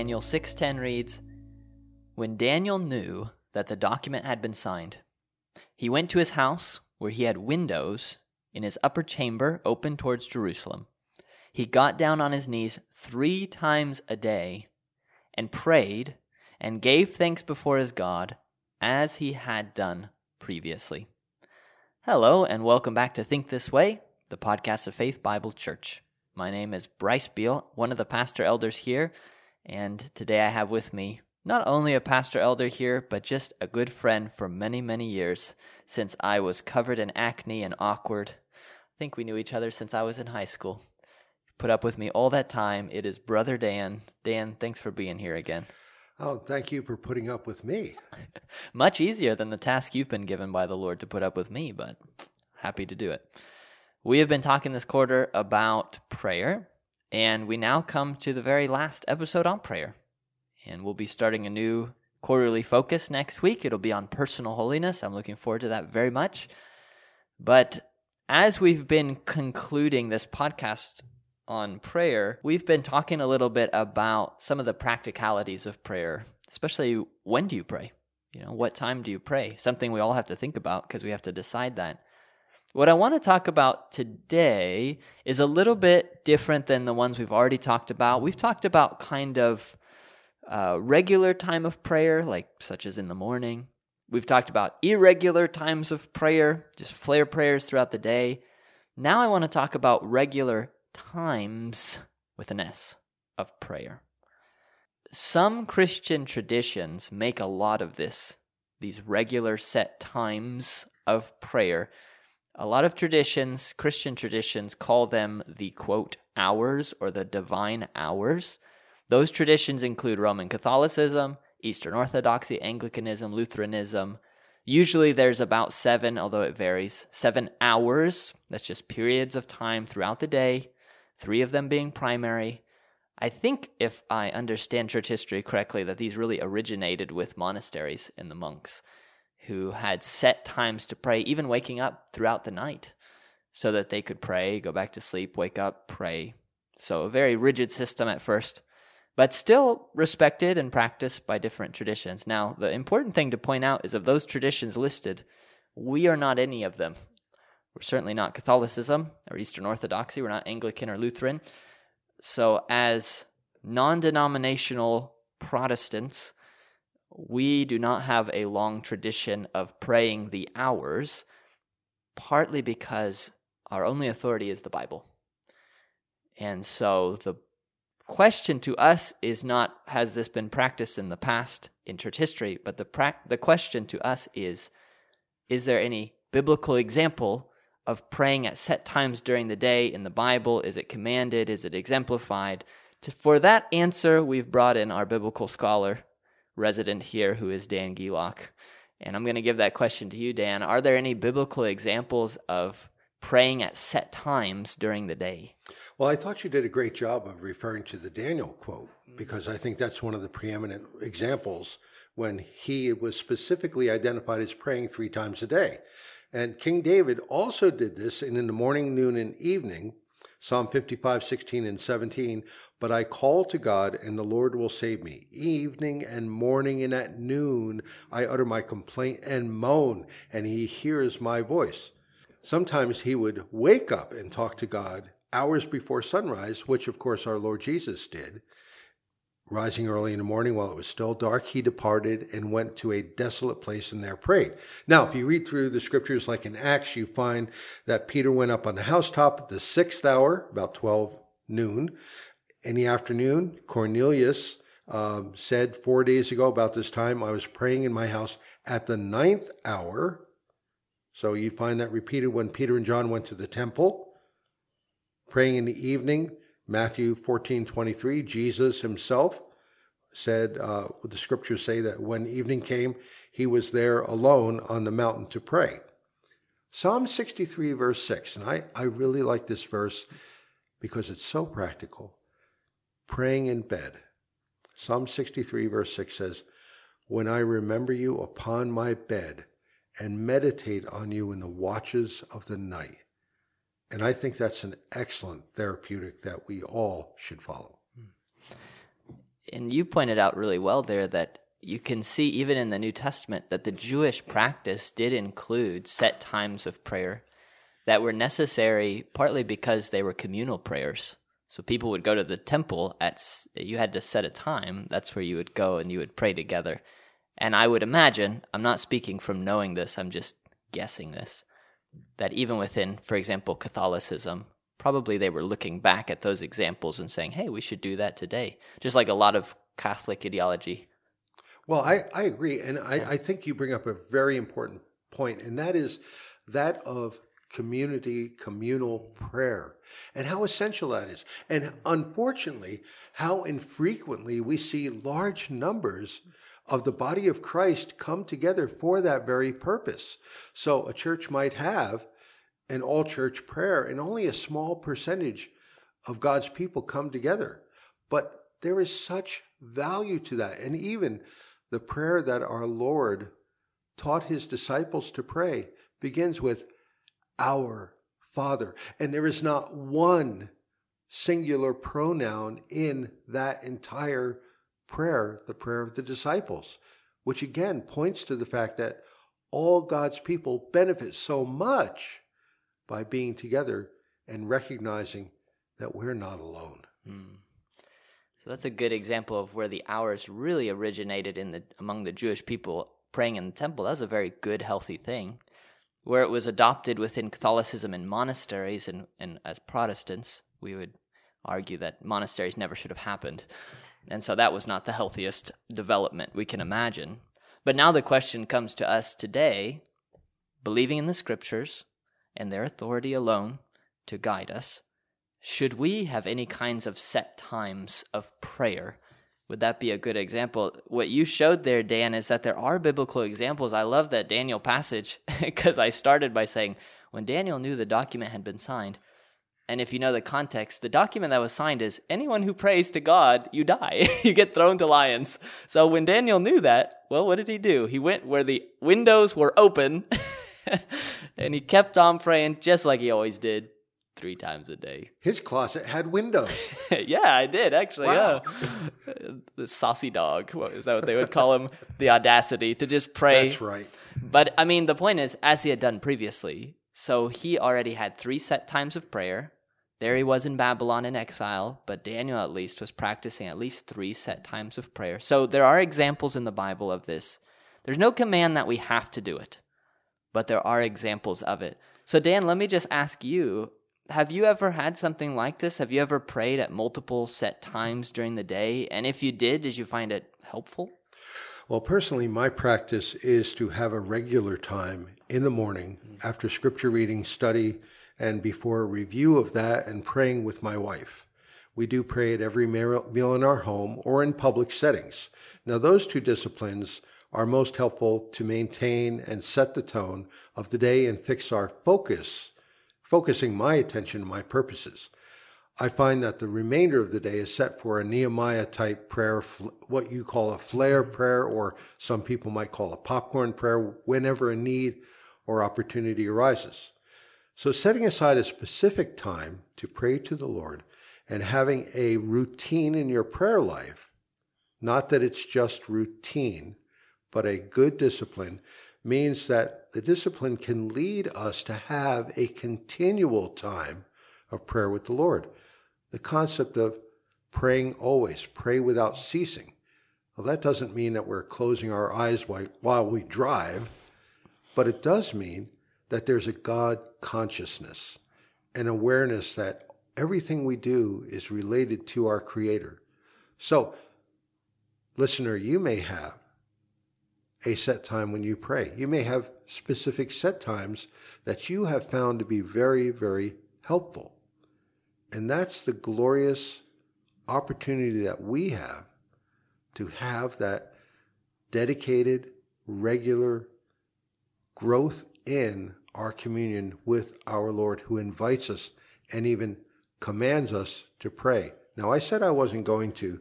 Daniel 6:10 reads, "When Daniel knew that the document had been signed, he went to his house where he had windows in his upper chamber open towards Jerusalem. He got down on his knees 3 times a day and prayed and gave thanks before his God as he had done previously." Hello and welcome back to Think This Way, the podcast of Faith Bible Church. My name is Bryce Beal, one of the pastor elders here, and today I have with me not only a pastor elder here, but just a good friend for many, many years since I was covered in acne and awkward. I think we knew each other since I was in high school. Put up with me all that time. It is Brother Dan. Dan, thanks for being here again. Oh, thank you for putting up with me. Much easier than the task you've been given by the Lord to put up with me, but happy to do it. We have been talking this quarter about prayer, and we now come to the very last episode on prayer. And we'll be starting a new quarterly focus next week. It'll be on personal holiness. I'm looking forward to that very much. But as we've been concluding this podcast on prayer, we've been talking a little bit about some of the practicalities of prayer, especially when do you pray? You know, what time do you pray? Something we all have to think about because we have to decide that. What I want to talk about today is a little bit different than the ones we've already talked about. We've talked about kind of uh, regular time of prayer, like such as in the morning. We've talked about irregular times of prayer, just flare prayers throughout the day. Now I want to talk about regular times with an S of prayer. Some Christian traditions make a lot of this, these regular set times of prayer a lot of traditions, Christian traditions, call them the quote hours or the divine hours. Those traditions include Roman Catholicism, Eastern Orthodoxy, Anglicanism, Lutheranism. Usually there's about seven, although it varies, seven hours. That's just periods of time throughout the day, three of them being primary. I think, if I understand church history correctly, that these really originated with monasteries and the monks who had set times to pray, even waking up throughout the night so that they could pray, go back to sleep, wake up, pray. So, a very rigid system at first, but still respected and practiced by different traditions. Now, the important thing to point out is of those traditions listed, we are not any of them. We're certainly not Catholicism or Eastern Orthodoxy. We're not Anglican or Lutheran. So, as non denominational Protestants, we do not have a long tradition of praying the hours, partly because our only authority is the Bible. And so the question to us is not, has this been practiced in the past in church history, but the, pra- the question to us is, is there any biblical example of praying at set times during the day in the Bible? Is it commanded? Is it exemplified? To, for that answer, we've brought in our biblical scholar, resident here who is Dan Gelock. And I'm going to give that question to you, Dan. Are there any biblical examples of praying at set times during the day? Well, I thought you did a great job of referring to the Daniel quote mm. because I think that's one of the preeminent examples when he was specifically identified as praying three times a day. And King David also did this, and in the morning, noon, and evening, Psalm 55, 16, and 17. But I call to God, and the Lord will save me. Evening and morning and at noon, I utter my complaint and moan, and he hears my voice. Sometimes he would wake up and talk to God hours before sunrise, which of course our Lord Jesus did. Rising early in the morning while it was still dark, he departed and went to a desolate place and there prayed. Now, if you read through the scriptures like in Acts, you find that Peter went up on the housetop at the sixth hour, about 12 noon. In the afternoon, Cornelius um, said four days ago about this time, I was praying in my house at the ninth hour. So you find that repeated when Peter and John went to the temple, praying in the evening Matthew 14 23, Jesus himself said, uh, the scriptures say that when evening came, he was there alone on the mountain to pray. Psalm 63, verse 6, and I, I really like this verse because it's so practical. Praying in bed. Psalm 63, verse 6 says, When I remember you upon my bed and meditate on you in the watches of the night. And I think that's an excellent therapeutic that we all should follow. Hmm. And you pointed out really well there that you can see even in the New Testament that the Jewish practice did include set times of prayer that were necessary partly because they were communal prayers. So people would go to the temple at you had to set a time. That's where you would go and you would pray together. And I would imagine, I'm not speaking from knowing this, I'm just guessing this, that even within, for example, Catholicism, probably they were looking back at those examples and saying, hey, we should do that today. Just like a lot of Catholic ideology. Well, I, I agree. And I, I think you bring up a very important point, and that is that of community, communal prayer, and how essential that is. And unfortunately, how infrequently we see large numbers of the body of Christ come together for that very purpose. So a church might have an all church prayer, and only a small percentage of God's people come together. But there is such value to that. And even the prayer that our Lord taught his disciples to pray begins with our Father. And there is not one singular pronoun in that entire prayer, the prayer of the disciples, which again points to the fact that all God's people benefit so much by being together and recognizing that we're not alone. Mm. So that's a good example of where the hours really originated in the among the Jewish people praying in the temple. That's a very good, healthy thing where it was adopted within Catholicism in monasteries and, and as Protestants, we would argue that monasteries never should have happened. And so that was not the healthiest development we can imagine. But now the question comes to us today, believing in the scriptures and their authority alone to guide us, should we have any kinds of set times of prayer would that be a good example? What you showed there, Dan, is that there are biblical examples. I love that Daniel passage because I started by saying, when Daniel knew the document had been signed, and if you know the context, the document that was signed is anyone who prays to God, you die. you get thrown to lions. So when Daniel knew that, well, what did he do? He went where the windows were open and he kept on praying just like he always did three times a day. His closet had windows. yeah, I did actually. Wow. Yeah, the saucy dog. What is that? What they would call him? the audacity to just pray. That's right. But I mean, the point is, as he had done previously, so he already had three set times of prayer. There he was in Babylon in exile, but Daniel at least was practicing at least three set times of prayer. So there are examples in the Bible of this. There's no command that we have to do it, but there are examples of it. So, Dan, let me just ask you have you ever had something like this? Have you ever prayed at multiple set times during the day? And if you did, did you find it helpful? Well, personally, my practice is to have a regular time in the morning mm-hmm. after scripture reading, study, and before a review of that and praying with my wife. We do pray at every meal in our home or in public settings. Now, those two disciplines are most helpful to maintain and set the tone of the day and fix our focus focusing my attention and my purposes. I find that the remainder of the day is set for a Nehemiah type prayer, what you call a flare mm-hmm. prayer, or some people might call a popcorn prayer, whenever a need or opportunity arises. So, setting aside a specific time to pray to the Lord and having a routine in your prayer life, not that it's just routine, but a good discipline, means that the discipline can lead us to have a continual time of prayer with the Lord. The concept of praying always, pray without ceasing. Well, that doesn't mean that we're closing our eyes while we drive, but it does mean that there's a God consciousness, an awareness that everything we do is related to our Creator. So, listener, you may have a set time when you pray. You may have specific set times that you have found to be very, very helpful. And that's the glorious opportunity that we have to have that dedicated, regular growth in our communion with our Lord, who invites us and even commands us to pray. Now, I said I wasn't going to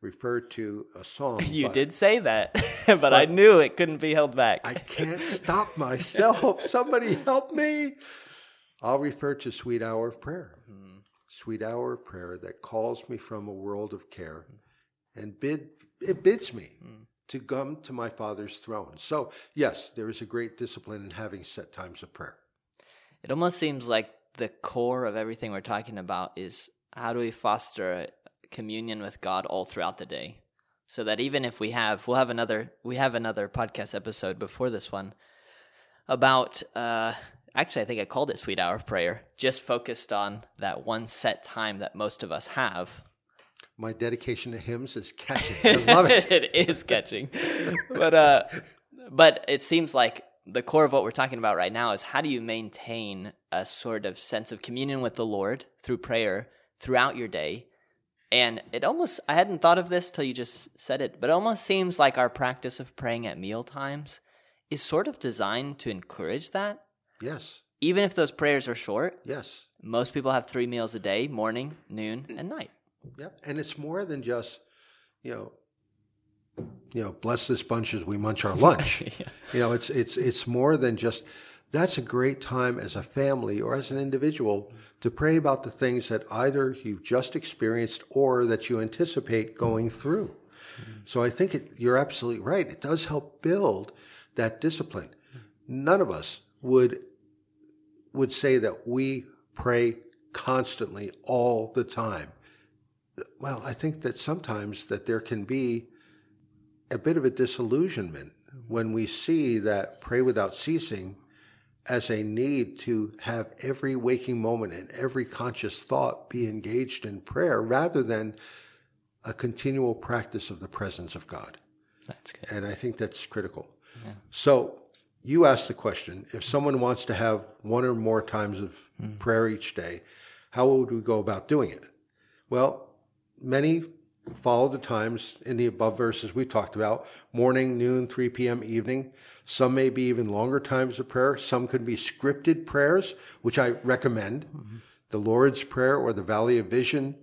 refer to a song. You but, did say that, but, but, I knew it couldn't be held back. I can't stop myself. Somebody help me. I'll refer to Sweet Hour of Prayer. Mm-hmm. Sweet Hour of Prayer that calls me from a world of care and bid it bids me to come to my Father's throne. So yes, there is a great discipline in having set times of prayer. It almost seems like the core of everything we're talking about is how do we foster communion with God all throughout the day, so that even if we have, we'll have another, we have another podcast episode before this one about. uh Actually, I think I called it Sweet Hour of Prayer, just focused on that one set time that most of us have. My dedication to hymns is catching. I love it. it is catching. but uh but it seems like the core of what we're talking about right now is how do you maintain a sort of sense of communion with the Lord through prayer throughout your day? And it almost I hadn't thought of this till you just said it, but it almost seems like our practice of praying at meal times is sort of designed to encourage that. Yes. Even if those prayers are short, Yes. most people have three meals a day, morning, noon, and night. Yep. And it's more than just, you know, you know, bless this bunch as we munch our lunch. You know, it's it's it's more than just that's a great time as a family or as an individual to pray about the things that either you've just experienced or that you anticipate going through. So I think it, you're absolutely right. It does help build that discipline. None of us would would say that we pray constantly all the time. Well, I think that sometimes that there can be a bit of a disillusionment when we see that pray without ceasing as a need to have every waking moment and every conscious thought be engaged in prayer rather than a continual practice of the presence of God. That's good. And I think that's critical. Yeah. So you asked the question if someone wants to have one or more times of hmm. prayer each day, how would we go about doing it? Well, many follow the times in the above verses we talked about morning, noon, 3 p.m., evening. Some may be even longer times of prayer. Some could be scripted prayers, which I recommend. Mm-hmm. The Lord's Prayer or the Valley of Vision,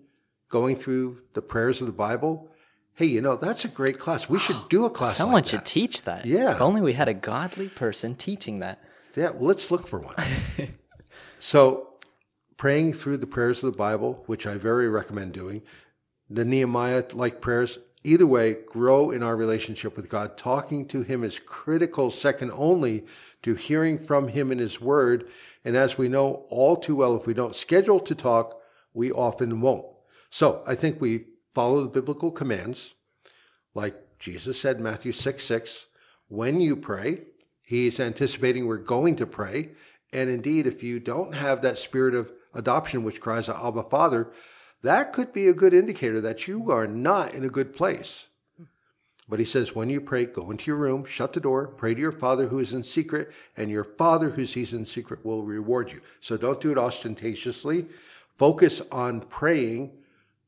going through the prayers of the Bible. Hey, you know, that's a great class. We should do a class Someone like should that. teach that. Yeah. If only we had a godly person teaching that. Yeah, well, let's look for one. so, praying through the prayers of the Bible, which I very recommend doing, the Nehemiah like prayers, either way, grow in our relationship with God. Talking to Him is critical, second only to hearing from Him in His Word. And as we know all too well, if we don't schedule to talk, we often won't. So, I think we follow the biblical commands, like Jesus said, Matthew 6 6, when you pray, He's anticipating we're going to pray. And indeed, if you don't have that spirit of adoption, which cries Abba, Father, that could be a good indicator that you are not in a good place. But he says, when you pray, go into your room, shut the door, pray to your Father who is in secret, and your Father who sees in secret will reward you. So don't do it ostentatiously. Focus on praying,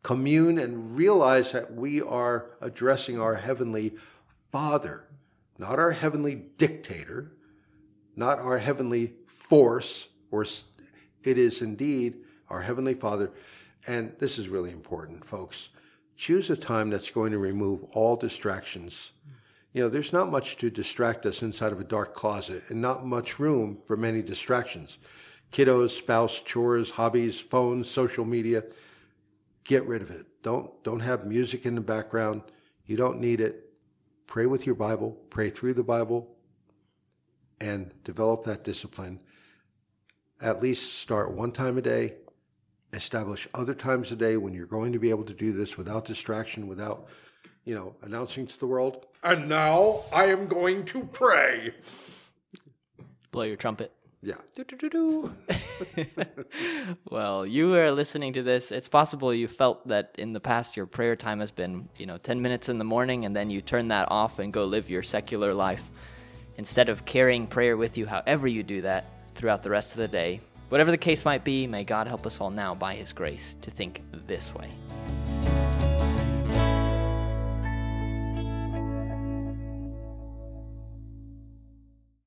commune, and realize that we are addressing our Heavenly Father not our heavenly dictator, not our heavenly force, or it is indeed our heavenly Father. And this is really important, folks. Choose a time that's going to remove all distractions. You know, there's not much to distract us inside of a dark closet and not much room for many distractions. Kiddos, spouse, chores, hobbies, phones, social media. Get rid of it. Don't don't have music in the background. You don't need it pray with your Bible, pray through the Bible, and develop that discipline. At least start one time a day, establish other times a day when you're going to be able to do this without distraction, without, you know, announcing to the world, and now I am going to pray. Blow your trumpet. Yeah. Well, you are listening to this. It's possible you felt that in the past your prayer time has been, you know, 10 minutes in the morning and then you turn that off and go live your secular life. Instead of carrying prayer with you, however you do that throughout the rest of the day, whatever the case might be, may God help us all now by His grace to think this way.